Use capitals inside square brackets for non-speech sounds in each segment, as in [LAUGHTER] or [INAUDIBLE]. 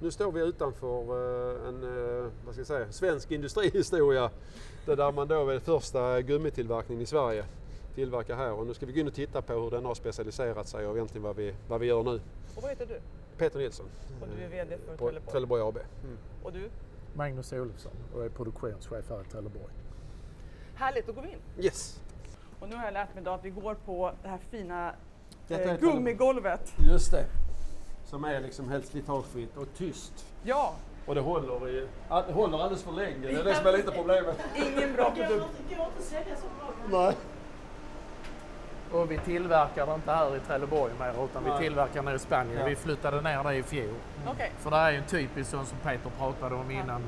Nu står vi utanför eh, en eh, vad ska jag säga, svensk industrihistoria. Det där man då är första gummitillverkningen i Sverige tillverkar här och nu ska vi gå in och titta på hur den har specialiserat sig och egentligen vad vi, vad vi gör nu. Och vad heter du? Peter Nilsson. Och du är VD för på Trelleborg. Trelleborg AB. Mm. Och du? Magnus Olofsson och är produktionschef här i Trelleborg. Härligt, då går vi in. Yes. Och nu har jag lärt mig idag att vi går på det här fina eh, gummigolvet. Just det. Som är liksom helt slitagefritt och tyst. Ja, Och det håller, i, det håller alldeles för länge. Det är det som är lite problemet. ingen bra produkt. Nej. Och vi tillverkar det inte här i Trelleborg mer utan Nej. vi tillverkar nere i Spanien. Ja. Vi flyttade ner det i fjol. Okej, För det är ju en typisk sån som Peter pratade om innan.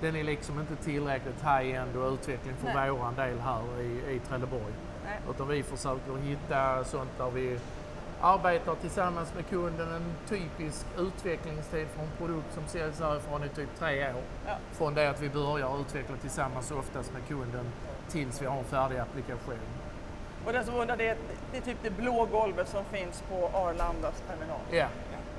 Den är liksom inte tillräckligt high-end och utveckling för Nej. våran del här i, i Trelleborg. nej. Utan vi försöker hitta sånt där vi arbetar tillsammans med kunden en typisk utvecklingstid för en produkt som säljs härifrån i typ tre år. Ja. Från det att vi börjar utveckla tillsammans oftast med kunden tills vi har en färdig applikation. Och den som undrar, det är, det är typ det blå golvet som finns på Arlandas terminal. Ja,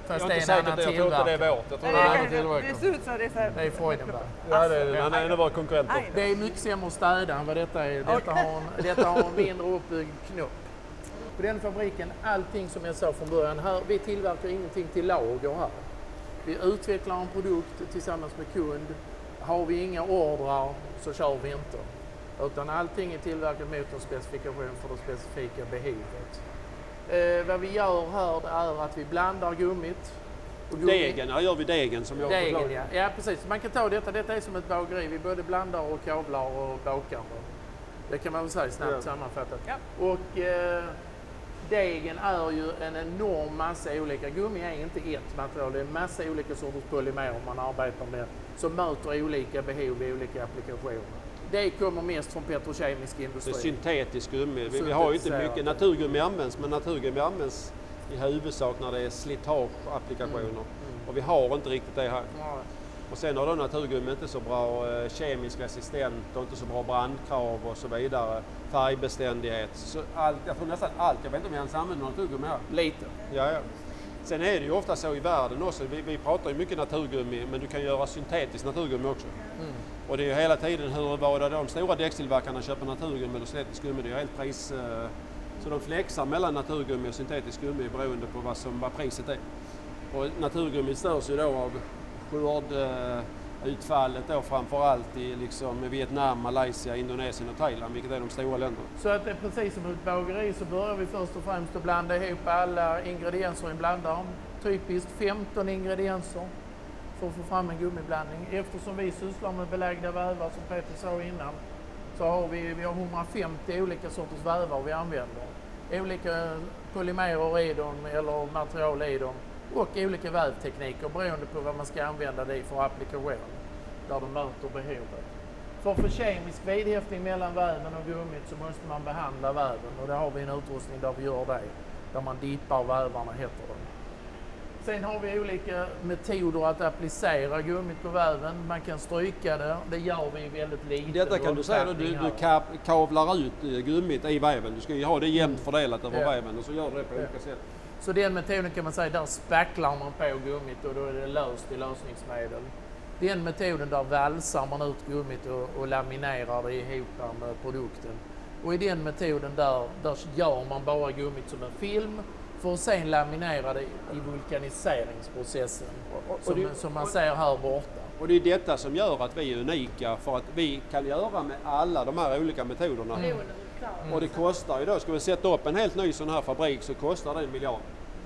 fast Jag det är är inte säker, annan jag tror inte det är vårt. Jag tror Nej, det är en det, annan det, det ser ut så det är så här. Det är Freudenberg. Ja, det är det. Han är en av våra konkurrenter. Det är mycket sämre att städa än vad detta är. Detta, har, en, detta har en mindre uppbyggd knopp. På den fabriken, allting som jag sa från början, här, vi tillverkar ingenting till lager här. Vi utvecklar en produkt tillsammans med kund. Har vi inga ordrar så kör vi inte. Utan allting är tillverkat mot en specifikation för det specifika behovet. Eh, vad vi gör här är att vi blandar gummit. Och gummi- Degen, här gör vi degen som jag Degen ja. ja, precis. Man kan ta detta. Detta är som ett bageri. Vi både blandar och kavlar och bakar. Det kan man väl säga snabbt Ja. sammanfattat. Ja. Och eh, degen är ju en enorm massa olika. Gummi är inte ett material. Det är en massa olika sorters polymerer man arbetar med som möter olika behov i olika applikationer. Det kommer mest från petrokemisk Det är industri. syntetisk gummi. Vi, vi har ju inte mycket, naturgummi används, men naturgummi används i huvudsak när det är slitageapplikationer. Mm. Och vi har inte riktigt det här. Ja. Och sen har då naturgummi inte så bra eh, kemisk resistent och inte så bra brandkrav och så vidare. Färgbeständighet. Så allt, jag tror nästan allt. Jag vet inte om jag ens använder naturgummi här. Lite. Ja, ja. Sen är det ju ofta så i världen också. Vi, vi pratar ju mycket naturgummi, men du kan göra syntetiskt naturgummi också. Mm. Och det är ju hela tiden huruvida de stora däckstillverkarna köper naturgummi eller syntetiskt gummi. Det är ju helt pris... eh, Så de flexar mellan naturgummi och syntetiskt gummi beroende på vad, som, vad priset är. Och naturgummi störs ju då av skördeutfallet eh, då framförallt i liksom Vietnam, Malaysia, Indonesien och Thailand, vilket är de stora länderna. Så att det är precis som ett bageri så börjar vi först och främst att blanda ihop alla ingredienser i en blandare. Typiskt 15 ingredienser för att få fram en gummiblandning. Eftersom vi sysslar med belagda vävar som Peter sa innan så har vi, vi har 150 olika sorters vävar vi använder. Olika polymerer i dem eller material i dem och olika vävtekniker beroende på vad man ska använda det i för applikation där de möter behovet. För att få kemisk vidhäftning mellan väven och gummit så måste man behandla väven och det har vi en utrustning där vi gör det. Där man dippar vävarna heter det. Sen har vi olika metoder att applicera gummit på väven. Man kan stryka det, det gör vi väldigt lite. Detta kan du säga du, du kavlar ut eh, gummit i väven. Du ska ju ha det jämnt fördelat över Ja. väven och så gör du det på Ja. olika sätt. Så den metoden kan man säga, där spacklar man på gummit och då är det löst i lösningsmedel. Den metoden där valsar man ut gummit och, och laminerar det ihop med produkten. Och i den metoden där, där gör man bara gummit som en film för att sen laminera det i vulkaniseringsprocessen. Och- och Som, det- som man och- ser här borta. Och det är detta som gör att vi är unika för att vi kan göra med alla de här olika metoderna. Mm. Och det kostar ju då, ska vi sätta upp en helt ny sån här fabrik så kostar det en miljard.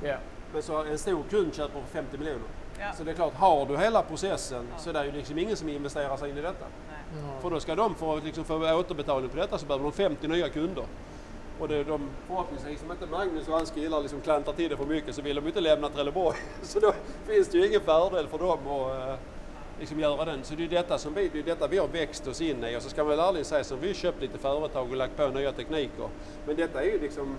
Ja. Men så en stor kund köper för 50 miljoner. Ja. Så det är klart, har du hela processen så det är ju liksom ingen som investerar sig in i detta. Mm. För då ska de få, liksom, få återbetalning på detta så behöver de 50 nya kunder. Och det är de förhoppningsvis, om inte Magnus och hans killar liksom klantar till det för mycket så vill de inte lämna Trelleborg. [LAUGHS] Så då finns det ju ingen fördel för dem att eh, liksom göra den. Så det är detta som vi, det är detta vi har växt oss in i. Och så ska man väl ärligt säga så har vi köpt lite företag och lagt på nya tekniker. Men detta är ju liksom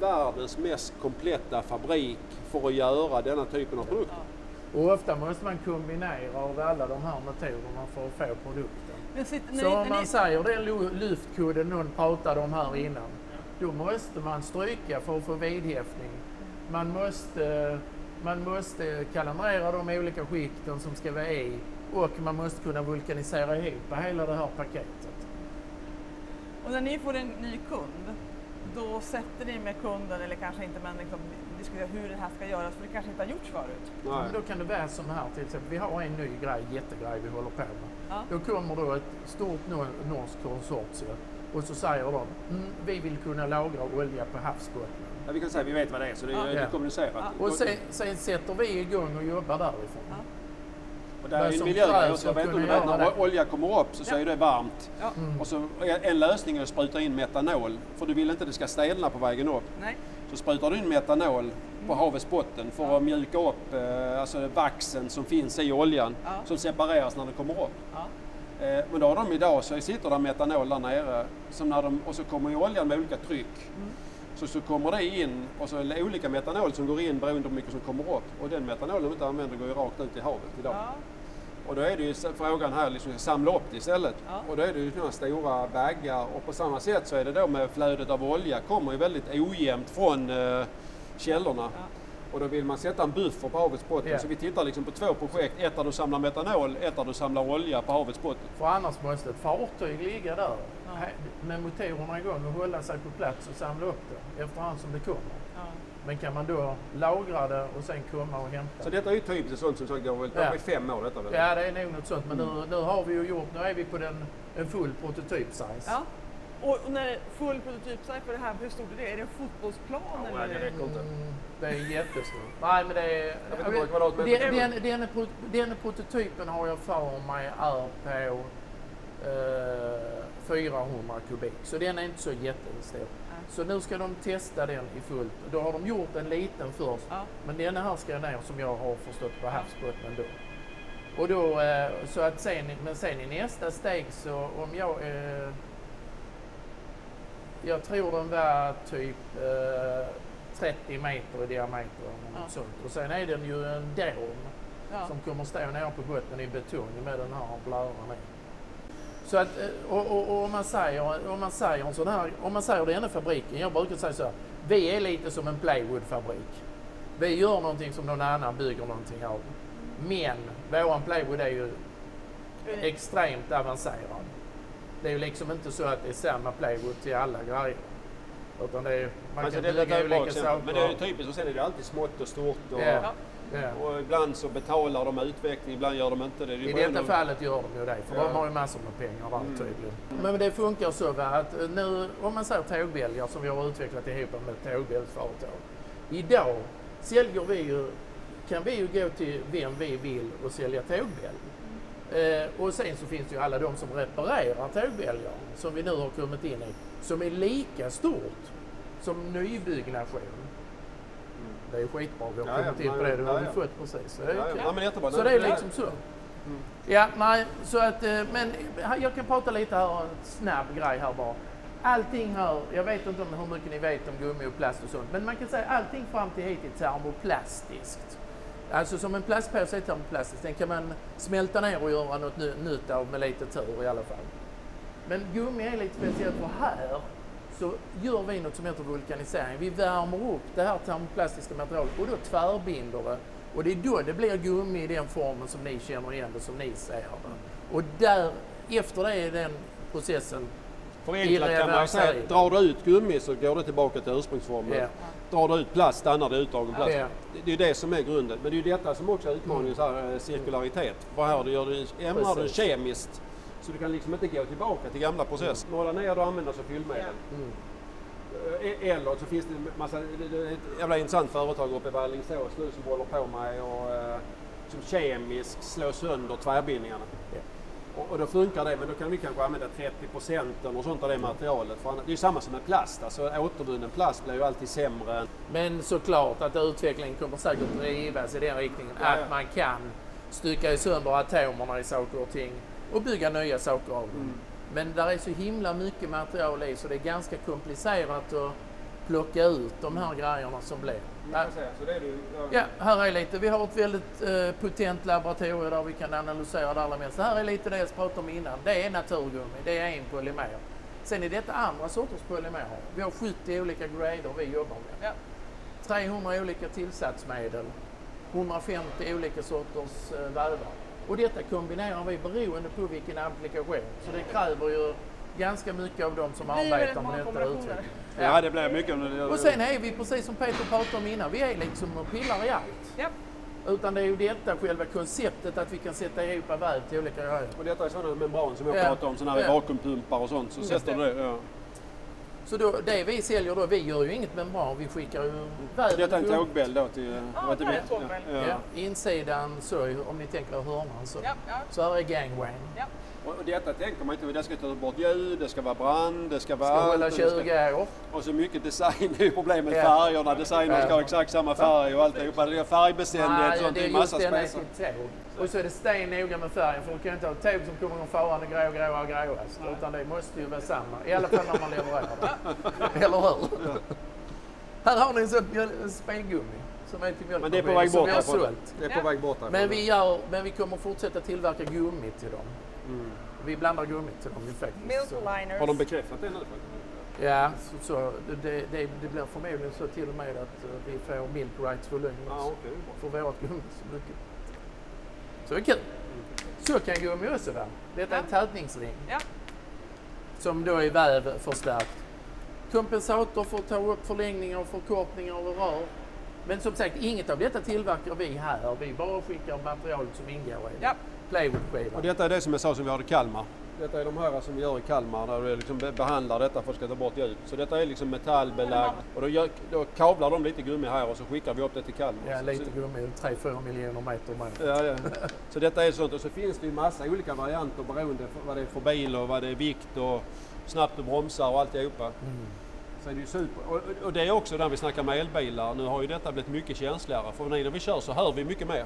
världens mest kompletta fabrik för att göra denna typen av produkter. Och ofta måste man kombinera av alla de här metoderna för att få produkten. När Så ni, om man ni, säger den luftkudden någon pratade om här innan, då måste man stryka för att få vidhäftning. Man måste man måste kalibrera de olika skikten som ska vara i och man måste kunna vulkanisera ihop hela det här paketet. Och när ni får en ny kund, då sätter ni med kunden, eller kanske inte, men liksom, diskuterar hur det här ska göras, för det kanske inte har gjorts förut. Nej. Då kan det vara som här till exempel. Vi har en ny grej, jättegrej vi håller på med. Ja. Då kommer då ett stort nor- norskt konsortium och så säger de mm, vi vill kunna lagra olja på havsbotten. Ja, vi kan säga vi vet vad det är, så det är, Ja. kommunicerat. Ja. Och sen, sen sätter vi igång och jobbar därifrån. Ja. Där är en också. Jag vet inte vet, när det. olja kommer upp så, så Ja. är det varmt. Ja. Mm. Och så, en lösning är att spruta in metanol, för du vill inte att det ska stelna på vägen upp. Nej. Så sprutar du in metanol på havets botten för Ja. att mjuka upp eh, alltså vaxen som finns i oljan Ja. som separeras när den kommer upp. Ja. Eh, men då har de idag så sitter det metanol där nere som när de, och så kommer ju oljan med olika tryck. Mm. Så, så kommer det in och så är det olika metanol som går in beroende på hur mycket som kommer upp. Och den metanolen de inte använder går ju rakt ut i havet idag. Och då är det ju frågan här, liksom, samla upp det istället. Ja. Och då är det ju några stora baggar och på samma sätt så är det då med flödet av olja kommer ju väldigt ojämnt från eh, källorna. Ja. Och då vill man sätta en buffer på havets botten. Ja. Så vi tittar liksom på två projekt. Ett där du samlar metanol, ett där du samlar olja på havets botten. För annars måste ett fartyg ligga där Ja. med motorerna igång och hålla sig på plats och samla upp det efterhand som det kommer. Men kan man då lagra det och sen komma och hämta? Så detta är ju typiskt sånt som sagt väl på Ja. fem år detta väl? Ja, det är nog något sånt. Men nu, nu har vi ju gjort, nu är vi på den, en full prototyp-size. Ja. Och och när full prototypsite för det här, hur stort är det? Är det en fotbollsplan? Ja, eller? det räcker inte. Mm, det är jättestort. Nej, men det är... Jag vet inte den, det är. den, den, pro- den prototypen har jag för mig är på eh, 400 kubik. Så den är inte så jättestor. Så nu ska de testa den i fullt. Då har de gjort en liten först. Ja. Men denna här ska ner som jag har förstått på havsbotten då. Och då, eh, så att sen, men sen i nästa steg så om jag, eh, jag tror den var typ eh, 30 meter i diameter eller något Ja. sånt. Och sen är den ju en dom Ja. som kommer stå nere på botten i betong med den här blöran i. Så att, eh, och, och, och om man säger, om man säger en sån här, om man säger denna fabriken, jag brukar säga så här, vi är lite som en plywoodfabrik. Vi gör någonting som någon annan bygger någonting av. Men våran plywood är ju extremt avancerad. Det är ju liksom inte så att det är samma plywood till alla grejer. Utan det är, man Alltså, kan det, bygga olika saker. Men det är ju typiskt och sen är det alltid smått och stort. Och, Ja. Ja. och ibland så betalar de utveckling, ibland gör de inte det. det I detta fallet gör de ju det, för Ja. de har ju massor med pengar där Mm. tydligen. Men det funkar så va, att eh, nu, om man säger tågbälgar som vi har utvecklat ihop med tågbälgsföretag. Idag säljer vi ju, kan vi ju gå till vem vi vill och sälja tågbälg. Eh, och sen så finns det ju alla de som reparerar tågbälgar som vi nu har kommit in i, som är lika stort som nybyggnation. Det är ju skitbra, vi har Ja, ja, kommit in på det, det har ja, vi ja. fått precis. Så det är. Så det är liksom så. Mm. Ja, nej, så att, eh, men jag kan prata lite här, en snabb grej här bara. Allting här, jag vet inte om hur mycket ni vet om gummi och plast och sånt, men man kan säga allting fram till hit är termoplastiskt. Alltså som en plastpåse är termoplastisk, den kan man smälta ner och göra något ny- nytt av med lite tur i alla fall. Men gummi är lite speciellt för här så gör vi något som heter vulkanisering. Vi värmer upp det här termoplastiska materialet och då tvärbinder det. Och det är då det blir gummi i den formen som ni känner igen det, som ni ser det. Och där, efter det är den processen Förenklat kan man säga drar du ut gummi så går det tillbaka till ursprungsformen. Ja. Drar du ut plast stannar det utdragen plast. Ja. Det, är det som är grunden. Men det är ju detta som också är utmaningen, så här, eh, cirkularitet. För här du gör du, ändrar du Precis. kemiskt så du kan liksom inte gå tillbaka till gamla processer. Måla ner och använda som fyllmedel. Mm. Eh, Eller så finns det en massa, det är ett jävla intressant företag uppe i Alingsås nu som håller på med och eh, som kemiskt slå sönder tvärbindningarna. Ja. Och, och då funkar det, men då kan vi kanske använda 30% och sånt av det materialet. För det är ju samma som med plast, alltså återvunnen plast blir ju alltid sämre. Men såklart att utvecklingen kommer säkert drivas i den riktningen Ja, ja. att man kan stycka sönder atomerna i saker och ting och bygga nya saker av dem. Mm. Men där är så himla mycket material i så det är ganska komplicerat att plocka ut de här grejerna som ju, ja. Ja, här är lite. Vi har ett väldigt eh, potent laboratorium där vi kan analysera det allra mesta. Här är lite det jag pratade om innan. Det är naturgummi, det är en polymer. Sen är detta andra sorters polymerer. Vi har 70 olika grader vi jobbar med. Ja. 300 olika tillsatsmedel. 150 olika sorters eh, vävar. Och detta kombinerar vi beroende på vilken applikation. Så det kräver ju ganska mycket av de som Det arbetar med detta utveckling. Ja, det blir mycket. det- Och sen är vi, precis som Peter pratade om innan, vi är liksom och pillar i allt. Ja. Utan det är ju detta själva konceptet att vi kan sätta ihop väv till olika grejer. Och detta är sådana membran som jag Ja. pratade om, sådana här Ja. vakuumpumpar och sånt. Så Mm. sätter du det. Ja. Så då, det vi säljer då, vi gör ju inget membran, vi skickar ju väv. Detta är en tågbäll då till... Ja, det är vet- tågbäll. Ja. Ja, insidan så, om ni tänker hörnan så. Ja, ja, Så här är gangwayn. ja. Och detta tänker man inte, det ska ta bort ljud, det ska vara brand, det ska vara Ska allt. hålla och det ska- 20 år. Och så mycket design, det är ju problemet. Ja. Färgerna, designen ska Ja. ha exakt samma färg och alltihopa. Det är färgbeständighet och sånt, det är massa tåg. Och så är det sten noga med färgen för du kan inte ha tåg som kommer farande grå, gråa, gråast. Utan det måste ju vara samma. I alla fall när man levererar det. [LAUGHS] Eller hur? Här har ni en sån spelgummi som är till Men det är på väg bort. Det är på Ja. väg. Men vi, gör, men vi kommer fortsätta tillverka gummi till dem. Mm. Vi blandar gummi till dem ju faktiskt. Så- Milk Har de liners. bekräftat det nu? Ja, så, så det, det, det blir förmodligen så till och med att eh, vi får milk rights volym också okej. för vårt gummi. Så, mycket. så det är kul. Så kan gummi också vara. Detta är en tätningsring Ja. som då är vävförstärkt. Kompensator för att ta upp förlängningar och förkortningar av rör. Men som sagt, inget av detta tillverkar vi här. Vi bara skickar material som ingår i Ja. Plywoodskivan. Och detta är det som jag sa som vi har i Kalmar. Detta är de här som vi gör i Kalmar där vi liksom be- behandlar detta för att ska ta bort ljud. Så detta är liksom metallbelagt och då, gör, då kavlar de lite gummi här och så skickar vi upp det till Kalmar. Ja, lite gummi, 3-4 miljoner meter mer. Ja, ja. Så detta är sånt och så finns det ju massa olika varianter beroende på vad det är för bil och vad det är vikt och snabbt du bromsar och alltihopa. Mm. Så är det ju super. Och, och det är också när vi snackar med elbilar. Nu har ju detta blivit mycket känsligare för när vi kör så hör vi mycket mer.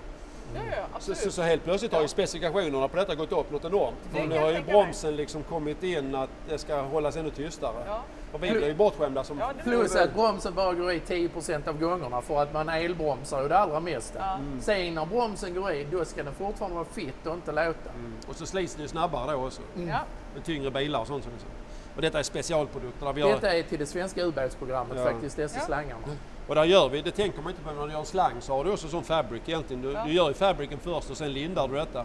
Ja, ja, Så, så, så helt plötsligt har ju specifikationerna på detta gått upp något enormt. Det För nu har ju mig. bromsen liksom kommit in att det ska hållas ännu tystare. Ja. Och vi blir ju bortskämda som... Plus att bromsen bara går i 10% av gångerna för att man elbromsar ju det allra mesta. Ja. Mm. Sen när bromsen går i, då ska den fortfarande vara fit och inte låta. Mm. Och så slits det ju snabbare då också. Ja. Med tyngre bilar och sånt. som liksom. Och detta är specialprodukter. Där vi Detta är till det svenska ubåtsprogrammet Ja. faktiskt, dessa Ja. slangarna. Och där gör vi, det tänker man inte på när du gör en slang så har du också sån fabric egentligen. Du, Ja. du gör ju fabricen först och sen lindar du detta.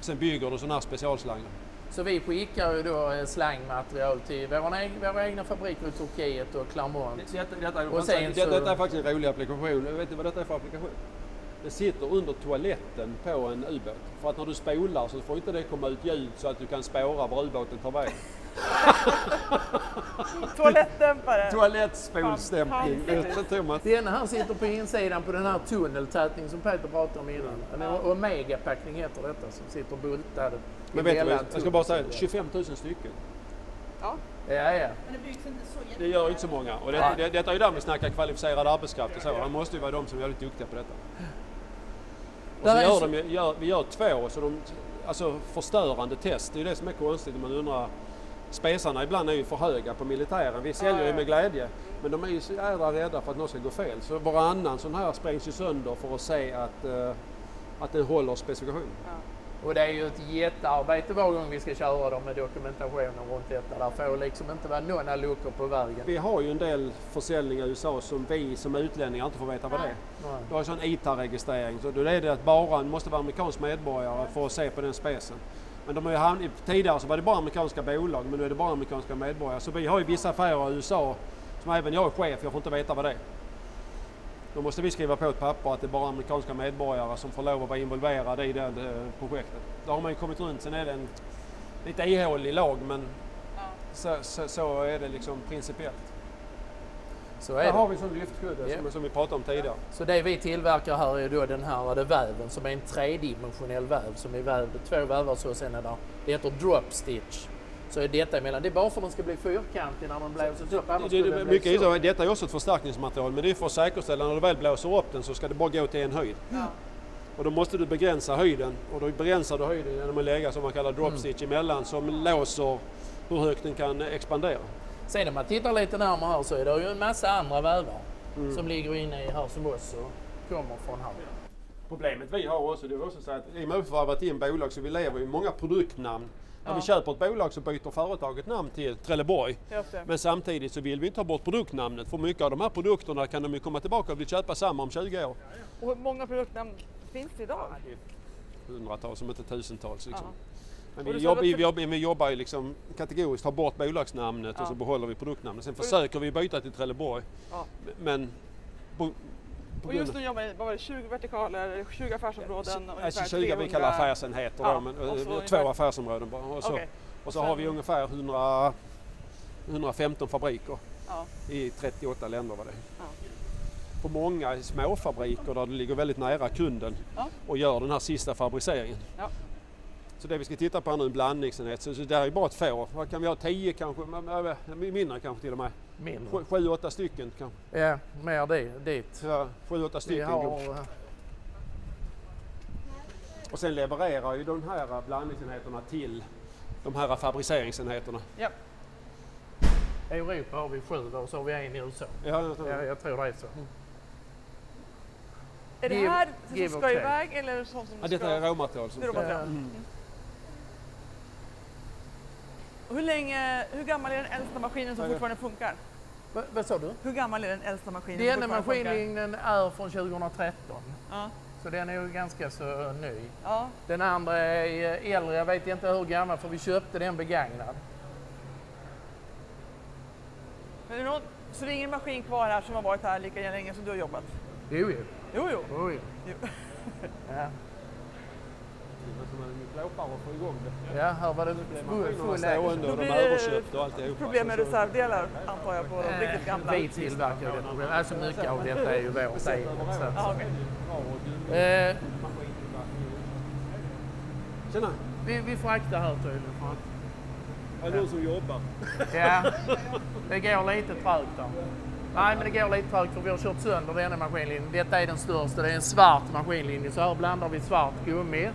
Sen bygger du sådana här specialslangar. Så vi skickar ju då eh, slangmaterial till våra, eg- våra egna fabriker i Turkiet och Clermont. Detta, detta, Och sen detta, detta är faktiskt en rolig applikation. Vet ni vad detta är för applikation? Det sitter under toaletten på en ubåt. För att när du spolar så får inte det komma ut ljud så att du kan spåra var ubåten tar vägen. [LAUGHS] Toalettdämpare. Toalettspolstämpling. Det är Den här sitter på insidan på den här tunneltätning som Peter pratade om innan. En Omega-packning heter detta som sitter bultad Men vet du, jag ska bara säga tunneln. 25 000 stycken. Ja. Ja, ja. Men det byggs inte så Det jättebra. gör inte så många. Och det, det, detta är ju där vi snackar kvalificerad arbetskraft och så. Han måste ju vara de som är väldigt duktiga på detta. Och så gör så- de, gör, vi gör två, så de, alltså förstörande test. Det är ju det som är konstigt. Man undrar, spesarna ibland är ju för höga på militären. Vi säljer ju med glädje. Men de är ju så jävla rädda för att något ska gå fel. Så varannan sån här sprängs ju sönder för att se att, eh, att den håller specifikationen. Och det är ju ett jättearbete var gång vi ska köra dem med dokumentationen runt detta. Där får liksom inte vara några luckor på vägen. Vi har ju en del försäljning i USA som vi som utlänningar inte får veta vad det är. Nej. Du har ju sån ITAR-registrering. Så då är det att bara måste vara amerikansk medborgare för att se på den specen. Men de har ju hamnat, tidigare så var det bara amerikanska bolag men nu är det bara amerikanska medborgare. Så vi har ju vissa affärer i USA som även jag är chef, jag får inte veta vad det är. Då måste vi skriva på ett papper att det är bara amerikanska medborgare som får lov att vara involverade i det eh, projektet. Då har man ju kommit runt. Sen är det en lite ihålig lag men så, så, så är det liksom principiellt. Så Där är har det. vi sån lyftkudde Ja. som, som vi pratade om tidigare. Så det vi tillverkar här är då den här det väven som är en tredimensionell väv som är vävd två vävar så sen är det, det heter drop stitch. Så är detta emellan. Det är bara för att den ska bli fyrkantig när den blåses upp. Annars Det, skulle det, den bli mycket är så. detta är också ett förstärkningsmaterial men det är för att säkerställa när du väl blåser upp den så ska det bara gå till en höjd. Ja. Och då måste du begränsa höjden och då begränsar du höjden genom att lägga som man kallar drop Mm. stitch emellan som låser hur högt den kan expandera. Sen om man tittar lite närmare här så är det ju en massa andra vävar Mm. som ligger inne i här som också kommer från här. Problemet vi har också, det är också så att i och med att vi har varit in bolag så vi lever i många produktnamn. När Ja. vi köper ett bolag så byter företaget namn till Trelleborg. Men samtidigt så vill vi inte ta bort produktnamnet för mycket av de här produkterna kan de ju komma tillbaka och bli köpa samma om 20 år. Och hur många produktnamn finns det idag? Hundratals om inte tusentals. Liksom. Ja. Men Och vi, du jobbar, vi, jobbar, vi jobbar ju liksom kategoriskt, tar bort bolagsnamnet Ja. och så behåller vi produktnamnet. Sen Och- försöker vi byta till Trelleborg. Ja. Men på, på Och just nu jobbar ni, vad var det, 20 vertikaler, 20 affärsområden och Alltså ungefär 20 vi 300 kallar affärsenheter Ja, då, men och eh, två ungefär- affärsområden bara. Och så, Okej. och så har vi ungefär 100, 115 fabriker Ja. i 38 länder var det. Ja. På många småfabriker där det ligger väldigt nära kunden Ja. och gör den här sista fabriceringen. Så det vi ska titta på nu är en blandningsenhet. Så, så där är bara ett få. Vad kan vi ha? 10 kanske? Mindre kanske till och med. Mindre. 7-8 stycken kanske. Ja, mer det, dit. Ja, 7-8 Vi stycken. har, eh, Och sen levererar ju de här blandningsenheterna till de här fabriceringsenheterna. Ja. I Europa har vi sju och så har vi en i USA. Ja, ja, Ja, jag tror det är så. Är det här som ska iväg eller sånt som ja, ska... detta är råmaterial. Som Det är ska- råmaterial. Mm. Hur, länge, hur gammal är den äldsta maskinen som fortfarande funkar? Va- Vad sa du? Hur gammal är den äldsta maskinen fortfarande funkar? maskinlinjen är från 2013. Ja. Så den är ju ganska så ny. ja. Den andra är eh, äldre, jag vet inte hur gammal för vi köpte den begagnad. Men är någon, så det är ingen maskin kvar här som har varit här lika länge som du har jobbat? Jo, jo. Jo, jo. jo, jo. jo. Ja. En klåpare och få igång det. ja, här var det full, full stående och de och alltihopa. Problem med reservdelar antar jag på de riktigt gamla. Vi tillverkar det problemet. Alltså mycket av detta är ju vårt eget. Ja, okej. Eh, Tjena! vi, vi fraktar här tydligen. för att- Är det någon som jobbar? Ja, det går lite trögt då. Nej, men det går lite trögt för vi har kört sönder denna maskinlinjen. Detta är den största, det är en svart maskinlinje. Så här blandar vi svart gummi.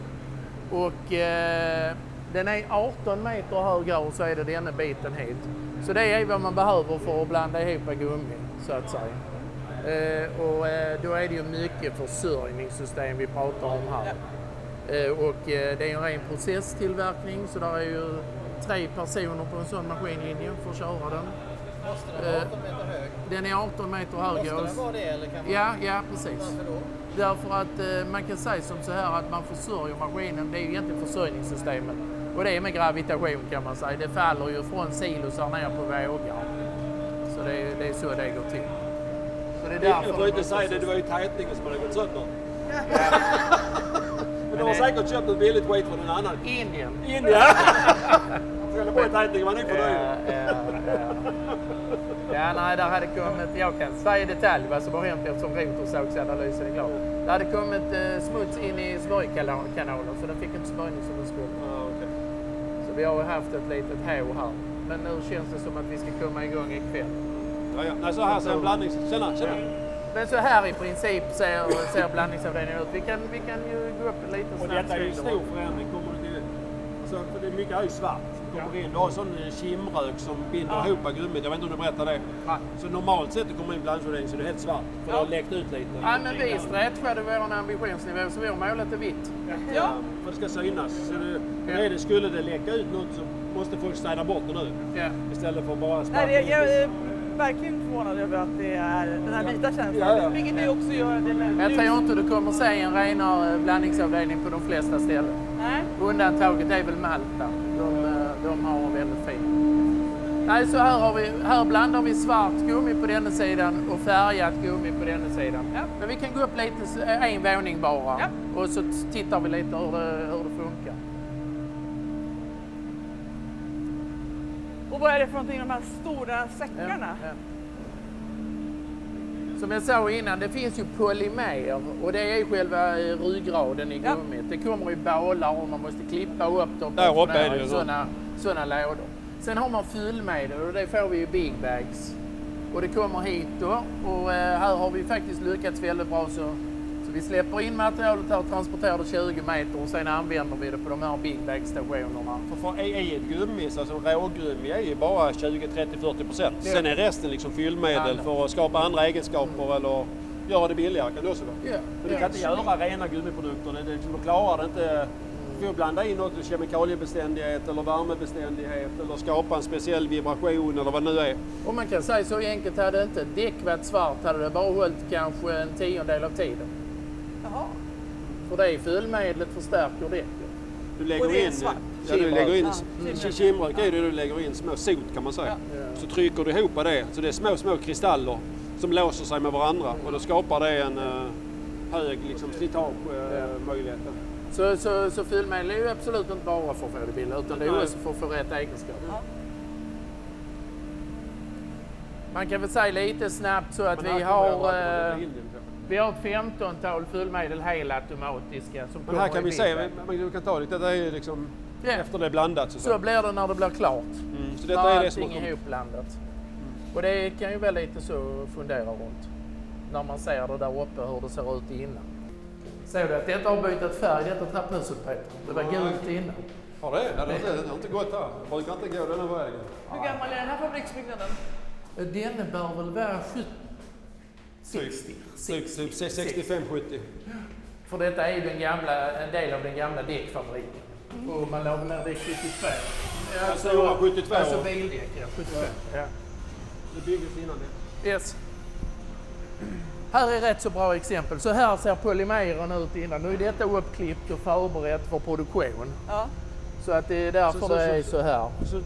Och eh, den är 18 meter hög och så är det denna biten hit. Så det är vad man behöver för att blanda ihop gummi, så att säga. Eh, och eh, då är det ju mycket försörjningssystem vi pratar om här. Eh, och eh, det är en ren processtillverkning så där är ju tre personer på en sån maskinlinje för att köra den. Måste den vara 18 meter hög? Den är 18 meter hög. Måste den vara det eller kan man... Ja, ja precis. Varför då? Därför att eh, man kan säga som så här att man försörjer maskinen, det är ju egentligen försörjningssystemet. Och det är med gravitation kan man säga. Det faller ju från silosar ner på vågar. Så det är, det är så det går till. Så det är Jag därför får inte säga det, det var ju tätningen som hade gått sönder. [LAUGHS] Men de har det- säkert köpt ett billigt skit från en annan. Indien. In [LAUGHS] ja! Trelleborg tätningen var nog för dyr. Ja, nej, där hade kommit, jag kan säga i detalj vad som har hänt eftersom rotorsågsanalysen är klar. Det hade kommit eh, smuts in i smörjkanalen så den fick inte smörjning som den skulle. Ja, okej. Så vi har haft ett litet hå här. Men nu känns det som att vi ska komma igång ikväll. Ja, ja. Nej, så här ser en blandning... Tjena, tjena! Men så här i princip ser, ser blandningsavdelningen ut. Vi kan, vi kan ju gå upp lite Och snabbt. detta är ju en stor förändring. Kommer du till, alltså, för det är mycket är ju svart. Du kommer in, du har sån eh, kimrök som binder Ja. ihop gummit. Jag vet inte om du berättar det? Ja. Så normalt sett du kommer in i blandningsavdelningen så är det helt svart. För det har läckt ut lite. Ja, men vi stretchade vår ambitionsnivå så vi har målat det vitt. Ja, för det ska synas. Så det, Ja. är det, skulle det läcka ut något så måste folk städa bort det nu. Ja. Istället för att bara sparka Nej, jag, jag verkligen förvånad över att det är den här vita känslan. Ja, ja. Vilket det också gör det med Men jag tror inte du kommer se en renare blandningsavdelning på de flesta ställen. Nej. Undantaget är väl Malta. De, eh, de har väldigt fint. Nej, så här, har vi, här blandar vi svart gummi på denna sidan och färgat gummi på denna sidan. Ja. Men vi kan gå upp lite, s- en våning bara. Ja. Och så tittar vi lite hur det, hur det funkar. Och vad är det för någonting, de här stora säckarna? Ja. Som jag sa innan, det finns ju polymer och det är själva eh, ryggraden i Ja. gummit. Det kommer i bålar och man måste klippa upp dem. Där uppe är det ju så. Sådana, lådor. Sen har man fyllmedel och det får vi i big bags. Och det kommer hit då och eh, här har vi faktiskt lyckats väldigt bra så, så vi släpper in materialet här och transporterar det 20 meter och sen använder vi det på de här big bag-stationerna. För, för i, i ett gummi, så alltså rågummi är ju bara 20, 30, 40 procent. Sen är resten liksom fyllmedel Ja. för att skapa andra egenskaper eller göra det billigare kan det också vara. Ja. Men du kan inte göra rena gummiprodukter. Du klarar det inte. Du får blanda in något, kemikaliebeständighet eller värmebeständighet eller skapa en speciell vibration eller vad det nu är. Och man kan säga så enkelt, hade inte ett däck varit svart hade det bara hållit kanske en tiondel av tiden. Jaha. För det fyllmedlet förstärker däcket. Du lägger Och det är in, svart? Ja, du lägger in, Ja, mm. kimrök. kimrök är det du lägger in små sot kan man säga. Ja. Ja. Så trycker du ihop det, så det är små, små kristaller som låser sig med varandra och då skapar det en eh, hög liksom, slitagemöjlighet. Så, så, så fyllmedel är ju absolut inte bara för att få det billigt utan det är också för att få rätt egenskaper. Ja. Man kan väl säga lite snabbt så att vi har, eh, vi har ett 15-tal fyllmedel helautomatiska som Men här kan i vi se, men du kan ta lite, detta är liksom Ja. efter det är blandat. Så, Så blir det när det blir klart. mm, så detta när är det som har allting är kommit. ihopblandat. Och det kan ju vara lite så att fundera runt. När man ser det där uppe hur det ser ut innan. Ser du att detta har bytt färg, detta trapphuset Peter? Det var gult innan. Har det? Ja, det, har inte, det har inte gått här. Jag brukar inte gå den här vägen. Hur gammal är den här fabriksbyggnaden? Denne bör väl vara 70, 60? Typ, typ 65-70. För detta är ju den gamla, en del av den gamla däckfabriken. Och man la väl ner däck 72. Alltså, det var 72 Alltså år. bildäck, ja. 75. Ja. Det byggdes innan det. Yes. Här är rätt så bra exempel. Så här ser polymeren ut innan. Nu är detta uppklippt och förberett för produktion. Ja. Så att det är därför Så- så- det är så- så här. Så,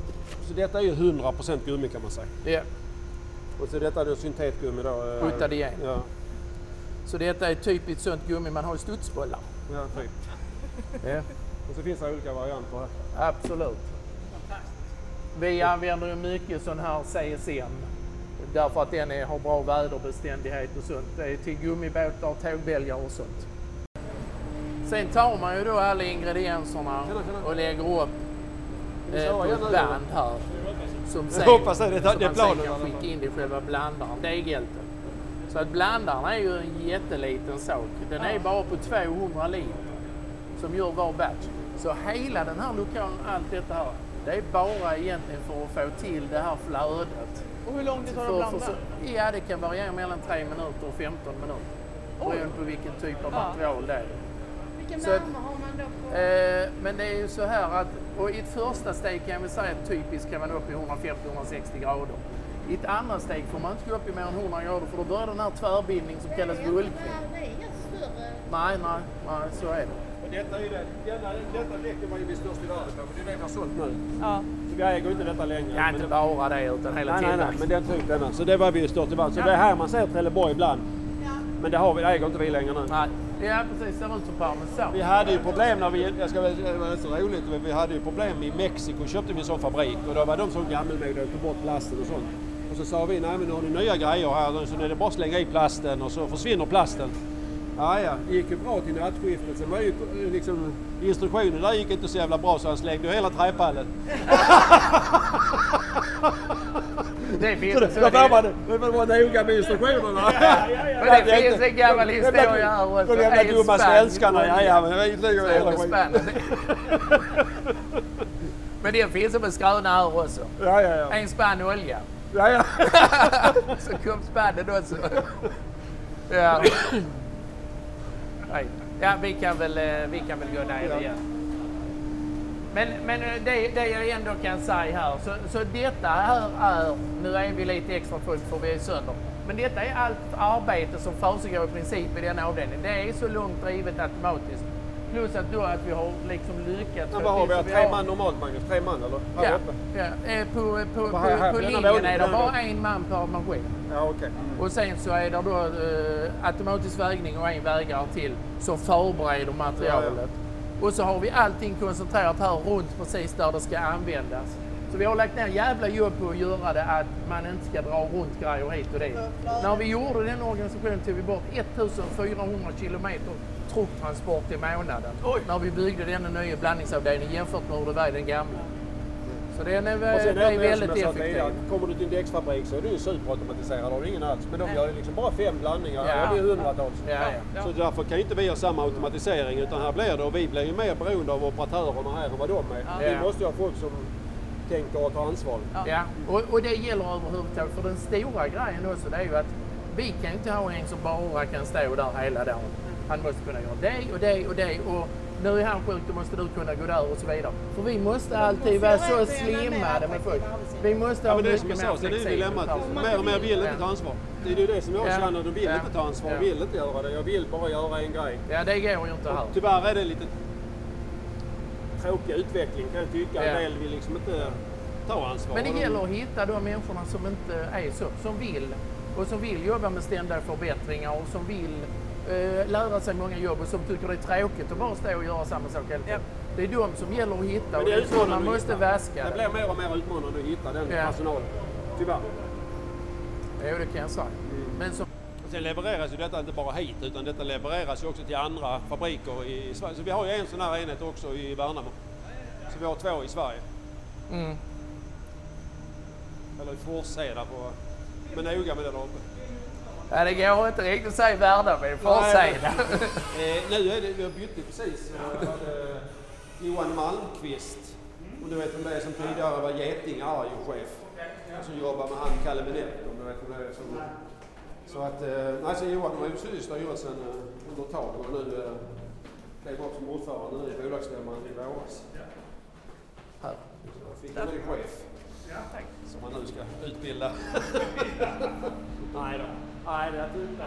så detta är ju 100% gummi kan man säga. Ja, Och så detta är då syntetgummi då. eh, Butadiene. Ja, Så detta är typiskt sånt gummi man har i studsbollar. ja typ. Ja. Och så finns det olika varianter här. Absolut. Vi använder ju mycket sån här CSM. Därför att den är, har bra väderbeständighet och sånt. Det är till gummibåtar, tågbälgar och sånt. Sen tar man ju då alla ingredienserna och lägger upp eh, på ett band här. Som Jag sen, hoppas det, det, som det man sen kan skicka in i själva blandaren, deghjälten. Så att blandaren är ju en jätteliten sak. Den är bara på 200 liter som gör var batch. Så hela den här lokalen, allt detta här, det är bara egentligen för att få till det här flödet. Och hur lång tid tar det att blanda? ja, det kan variera mellan 3 minuter och 15 minuter. Oj. Beroende på vilken typ av Ja. material det är. Vilken Så- värme har man då på? Eh, men det är ju så här att, och i ett första steg kan vi säga att typiskt kan man upp i 150-160 grader. I ett andra steg får man inte gå upp i mer än 100 grader för då börjar den här tvärbildningen som kallas vulkning. Det är inga större. Nej, nej, nej, så är det. Detta, är det, denna, detta däcket var ju vi störst i världen på, men det är det vi har sålt nu. Ja. Så vi äger ju inte detta längre. Ja, inte det- bara det utan hela Nej, nej, nej, tillverkningen. men den typen. Så det var vi ju störst i världen. Så det är här man ser Trelleborg ibland. Ja. Men det har vi, det äger inte vi längre nu. Nej, ja precis. Ser ut som parmesan. Vi hade ju problem när vi, jag ska väl, det var så roligt, men vi hade ju problem i Mexiko köpte vi en sån fabrik och då var de så gammelmodiga och tog bort plasten och sånt. Och så sa vi, nej men nu har ni nya grejer här så nu är det bara att slänga i plasten och så försvinner plasten. Ja, ja, det gick ju bra till nattskiftet. Sen var ju eh, liksom, instruktionen där gick inte så jävla bra så han slängde hela träpallen. [LAUGHS] Det finns Så det, så det- får man det var noga med instruktionerna. Men det finns en gammal historia här också. De jävla dumma svenskarna, ja ja men det Så är ju är hela [LAUGHS] skiten. Men det finns som en skröna här också. Ja, ja, ja. En spann olja. ja, ja. [LAUGHS] Så kom spannen också. Ja. Nej. Ja, vi kan väl, eh, vi kan väl gå ner Ja. igen. Men, men eh, det, det jag ändå kan säga här, så, så detta här är, nu är vi lite extra fullt för vi är sönder, men detta är allt arbete som försiggår i princip i den avdelningen. Det är så långt drivet automatiskt. Plus att då att vi har liksom lyckats. Men vad har vi? Här? Tre man normalt Magnus? Tre man eller? Här Ja, uppe? ja. Eh, På, på, på, Vad här- på på linjen är det bara en man per maskin. Ja okej. Och sen så är det då eh, automatisk vägning och en vägare till som förbereder materialet. Och så har vi allting koncentrerat här runt precis där det ska användas. Vi har lagt ner jävla jobb på att göra det att man inte ska dra runt grejer hit och dit. När vi gjorde den organisationen tog vi bort 1400 kilometer trucktransport i månaden. Oj. När vi byggde denna nya blandningsavdelning jämfört med hur det var i den gamla. Så den är, Och sen det är det väldigt effektiv. kommer du till en däcksfabrik så är du ju superautomatiserad, har du ingen alls. Men de gör liksom bara fem blandningar, ja. det är hundratals. Ja, ja. Så därför kan inte vi ha samma automatisering utan här blir det, och vi blir ju mer beroende av operatörerna här än vad de är. Ja. Vi måste ju ha folk som tänker och tar ansvar. Ja, och, och det gäller överhuvudtaget. För den stora grejen också det är ju att vi kan ju inte ha en som bara kan stå där hela dagen. Han måste kunna göra det och det och det och nu är han sjuk, då måste du kunna gå där och så vidare. För vi måste alltid vara så slimmade med folk. Vi måste Ja, ha men det är som mycket jag mer sa, sen är dilemmat. Mer och mer vill inte ta ansvar. Det är ju det som jag Ja. känner, de vill Ja. inte ta ansvar, Ja. vill inte göra det. Jag vill bara göra en grej. Ja, det går ju inte här. Tyvärr är det lite tråkig utveckling kan jag tycka. Ja. En del vill liksom inte ta ansvar. Men Och det de- gäller att hitta de människorna som inte är så, som vill och som vill jobba med ständiga förbättringar och som vill eh, lära sig många jobb och som tycker det är tråkigt att bara stå och göra samma sak hela tiden. Det är de som gäller att hitta Men och det det är är så man måste hitta. vaska. Det blir mer och mer utmanande att hitta den Ja. personalen. Tyvärr. Jo, det kan jag säga. Men som, Sen levereras ju detta inte bara hit utan detta levereras ju också till andra fabriker i Sverige. Så vi har ju en sån här enhet också i Värnamo. Så vi har två i Sverige. mm. Eller i Forsheda på... Men noga med det där uppe. Ja, det går inte riktigt att säga Värnamo, men Forsheda. Eh, nu är det, vi har bytt precis. Jag hade Johan Malmqvist. Om du vet vem det är som tidigare var Getinge Arjo-chef. Som jobbar med han Kalle Minett om du vet vem det är. Som, så att, eh, nej så Johan har ju suttit i styrelsen eh, under ett tag och nu eh, blev upp som ordförande nu i bolagsstämman i våras. Här. Så fick en ny chef Tack. som man nu ska utbilda. [LAUGHS] nej då. Nej, det är inte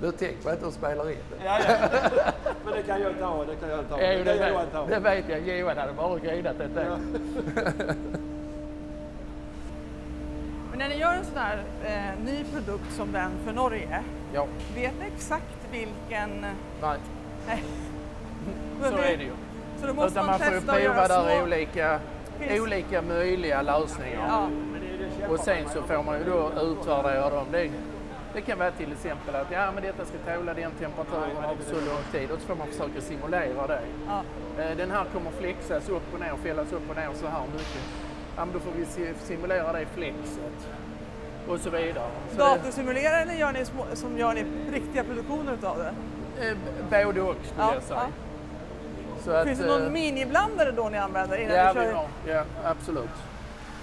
Du tänk på att de spelar in det. Ja, ja. Men det kan jag ta, det kan jag ta. [LAUGHS] Jo, det, kan Johan vet, ta. det vet jag. Johan hade bara grinat ett Ja. [LAUGHS] Men när ni gör en sån här eh, ny produkt som den för Norge, Ja, vet ni exakt vilken... nej, Nej. [LAUGHS] så är det ju. Så då måste Utan man, man får prova där små... olika, Finns- olika möjliga lösningar. Ja, Och sen så får man ju då utvärdera dem. Det, det kan vara till exempel att ja, men detta ska tåla den temperaturen av så lång tid och så får man försöka simulera det. ja. Eh, Den här kommer flexas upp och ner, fällas upp och ner så här mycket. Ja, men då får vi si- simulera det flexet och så vidare. Så det, Datorsimulerar eller gör ni små, som gör ni riktiga produktioner utav det? eh, både och skulle Ja, jag säga. ja. Så att, Finns det eh, någon miniblandare då ni använder innan Ja, ni vi kör? har, ja, absolut.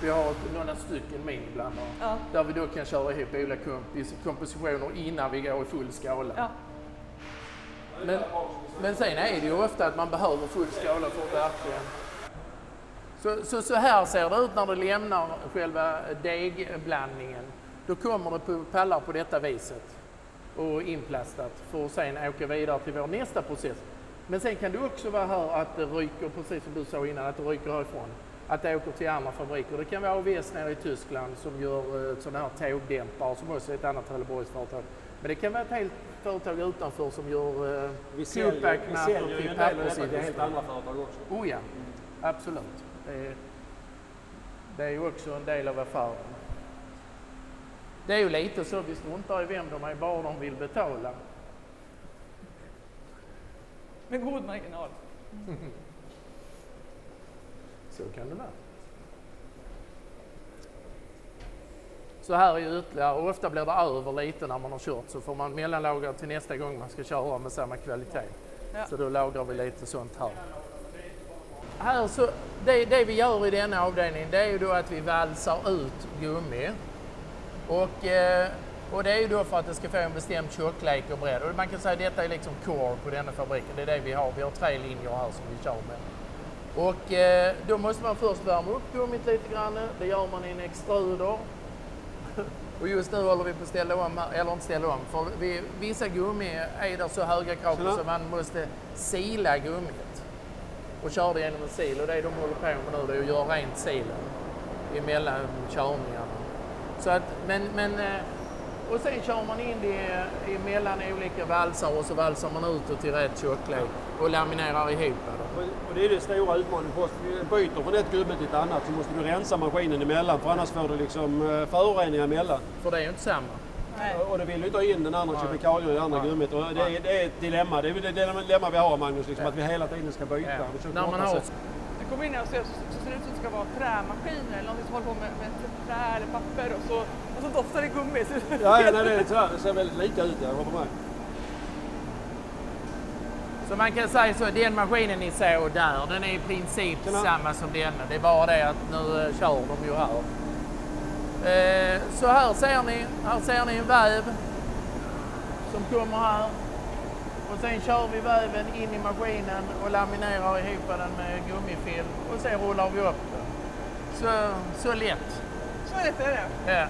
Vi har några stycken miniblandare Ja. där vi då kan köra ihop olika kompos- kompositioner innan vi går i full skala. Ja. Men, men sen är det ju ofta att man behöver full skala för att verkligen... Så, så, så här ser det ut när det lämnar själva degblandningen. Då kommer det på pallar på detta viset och inplastat för att sen åka vidare till vår nästa process. Men sen kan det också vara här att det ryker, precis som du sa innan, att det ryker härifrån. Att det åker till andra fabriker. Det kan vara AVS nere i Tyskland som gör eh, sådana här tågdämpare som också är ett annat Trelleborgsföretag. Men det kan vara ett helt företag utanför som gör eh, Vi säljer, vi Tupac-mattor säljer ju en del av detta till helt andra företag också. Oh ja, absolut. Det är, det är ju också en del av affären. Det är ju lite så, vi struntar i vem de är, bara de vill betala. Med god marginal. [LAUGHS] Så kan det vara. Så här är ju ytterligare, och ofta blir det över lite när man har kört så får man mellanlagra till nästa gång man ska köra med samma kvalitet. Ja. Så då lagrar vi lite sånt här. Här så, det, det vi gör i denna avdelning det är ju då att vi valsar ut gummi. Och, eh, och det är ju då för att det ska få en bestämd tjocklek och bredd. Och man kan säga att detta är liksom core på denna fabriken. Det är det vi har. Vi har tre linjer här som vi kör med. Och eh, då måste man först värma upp gummit lite grann. Det gör man i en extruder. [LAUGHS] Och just nu håller vi på att ställa om, eller inte ställa om, för vi, vissa gummi är där så höga krav så man måste sila gummit och köra det genom en sil. Och det de håller på med nu det är att göra rent silen emellan körningarna. Så att, men, men, eh, och sen kör man in det emellan olika valsar och så valsar man ut det till rätt tjocklek och laminerar ihop det. Och- det är det stora utmaningen på oss. Vi byter från ett gubbe till ett annat så måste du rensa maskinen emellan för annars får du liksom eh, föroreningar emellan. För det är ju inte samma. Nej. Och då vill du inte ha in den andra kemikalien i det andra Nej. gummit. Och det, är, det är ett dilemma. Det är det dilemma vi har Magnus, liksom, Ja. att vi hela tiden ska byta. Ja. När man hoppas har att- Jag kommer in här och ser så, så ser det ut som det ska vara trämaskiner eller någonting som håller på med, med trä eller papper och så, och så doftar det gummi. Så [LAUGHS] Ja, ja nej, det, är det ser väldigt lika ut. Jag håller med. Så man kan säga så, den maskinen ni såg där, den är i princip samma som denna. Det är bara det att nu eh, kör de ju här. Eh, så här ser ni, här ser ni en väv som kommer här. Och sen kör vi väven in i maskinen och laminerar ihop den med gummifilm och sen rullar vi upp den. Så, så lätt. Så lätt är det. Ja.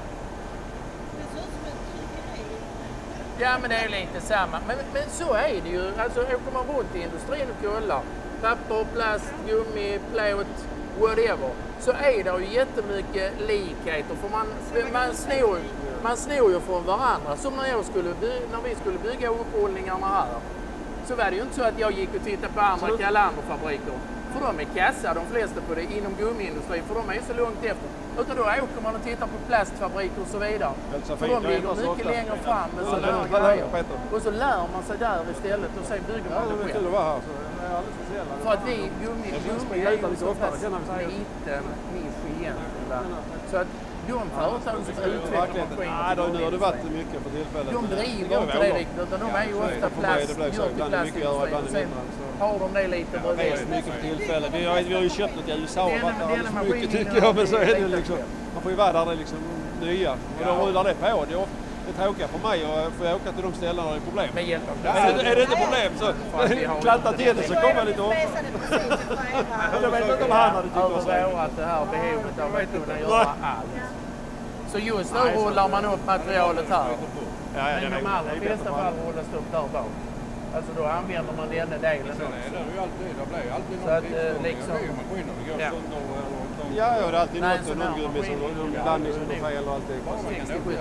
Ja, men det är lite samma. Men, men så är det ju. Alltså, åker man runt i industrin och kollar, papper, plast, gummi, plåt, whatever, så är det ju jättemycket likheter. För man, man, snor, man snor ju från varandra. Som när, jag skulle by, när vi skulle bygga upprullningarna här. Så var det ju inte så att jag gick och tittade på andra Calanderfabriker. För de är kassa, de flesta på det, inom gummiindustrin, för de är ju så långt efter. Utan då åker man och tittar på plastfabriker och så vidare. För de ligger mycket längre fram med sådana här är- grejer. Och så lär man sig där istället och sen bygger man det själv. För att vi, gummi, är ju så pass liten nisch egentligen. Va? Så att de företag som utvecklar maskiner Nej, nu har det varit mycket för tillfället. de driver inte det riktigt utan de är ju ofta plast, det blev så. gör till plastindustrin och sen har de det lite Det är bredvid. mycket för tillfället. Vi har, vi har ju köpt något i USA och varit där alldeles för mycket tycker jag. Men så är det liksom, man får ju vara där det är liksom nya. Och då rullar det på. Det är det tråkiga för mig och får jag åka till de ställen där det är problem. Med hjälp Ja, är, det, är det inte problem så att [LAUGHS] klanta till det så kommer är jag lite det era... [LAUGHS] Jag vet inte om han hade tyckt det var så. övervårat det här behovet av att kunna göra allt. Så just nu rullar man upp materialet här. Ja, ja, Men det de är- allra det är flesta bättre fall rullas det upp där bak. Alltså då använder man denna delen också. Så att eh, liksom... Ja. Ja, ja, det är alltid Nej, något, sån här någon gummi som någon Ja, blandning som går fel och allt det. 60-70.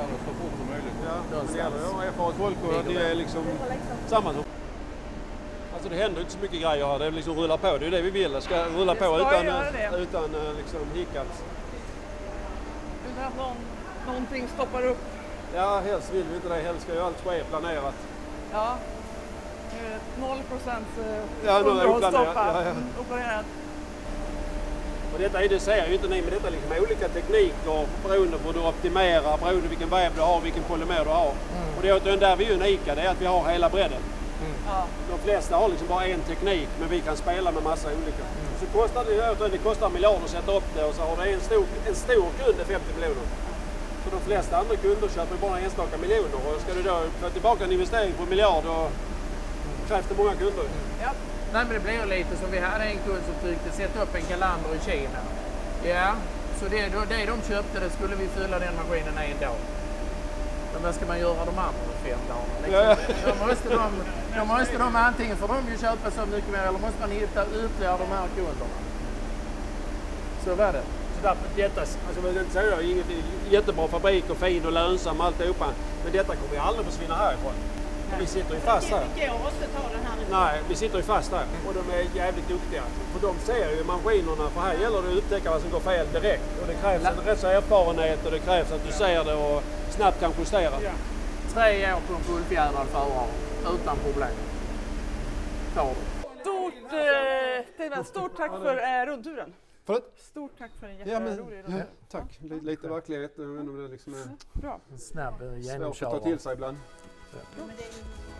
Ja, men det gäller att ha erfaret folk och det är liksom samma som... Alltså det händer inte så mycket grejer här. Det är liksom rulla på. Det är det vi vill. Det ska rulla på utan, utan eh, liksom hiccups. Utan att någon, någonting stoppar upp. Ja, helst vill vi inte det. Helst ska ju allt ske planerat. Ja. Nu är det 0 procent Ja, nu är det underhållsstopp här. Ja, ja. Mm. Och detta är, det ser ju inte ni, men detta är liksom olika tekniker beroende på hur du optimerar, beroende på vilken väv du har, vilken polymer du har. Och det är där vi är unika, det är att vi har hela bredden. Ja. De flesta har liksom bara en teknik, men vi kan spela med massa olika. Så kostar det, det kostar miljarder att sätta upp det och så har du en stor, en stor kund är 50 miljoner. Så de flesta andra kunder köper bara enstaka miljoner och ska du då få tillbaka en investering på en miljard då krävs det många kunder. Ja. Nej men det blir lite som vi hade en kund som tyckte sätta upp en kalander i Kina. Ja, så det, det de köpte det skulle vi fylla den maskinen en dag. Men vad ska man göra de andra fem dagarna? Liksom? Då, måste de, då måste de antingen får de ju köpa så mycket mer eller måste man hitta ytterligare de här kunderna. Så var det. Så därför, detta, alltså, det är inget jättebra fabrik och fin och lönsam alltihopa. Men detta kommer ju aldrig försvinna härifrån. Vi sitter ju fast här. Det går inte ta den här. Nej, vi sitter ju fast här och de är jävligt duktiga. För de ser ju maskinerna, för här gäller det att upptäcka vad som går fel direkt. Och det krävs en rätt så erfarenhet och det krävs att du ser det och snabbt kan justera. Tre år på en fullfjädrad förare utan problem. Tar det. Stort, eh, stort tack för eh, rundturen. Förlåt? Stort tack för en Ja, men, jätterolig ja, runda. tack. Lite, verklighet. Jag vet inte om det liksom är Bra. En snabb eh, svårt att ta till sig ibland. Men det är ju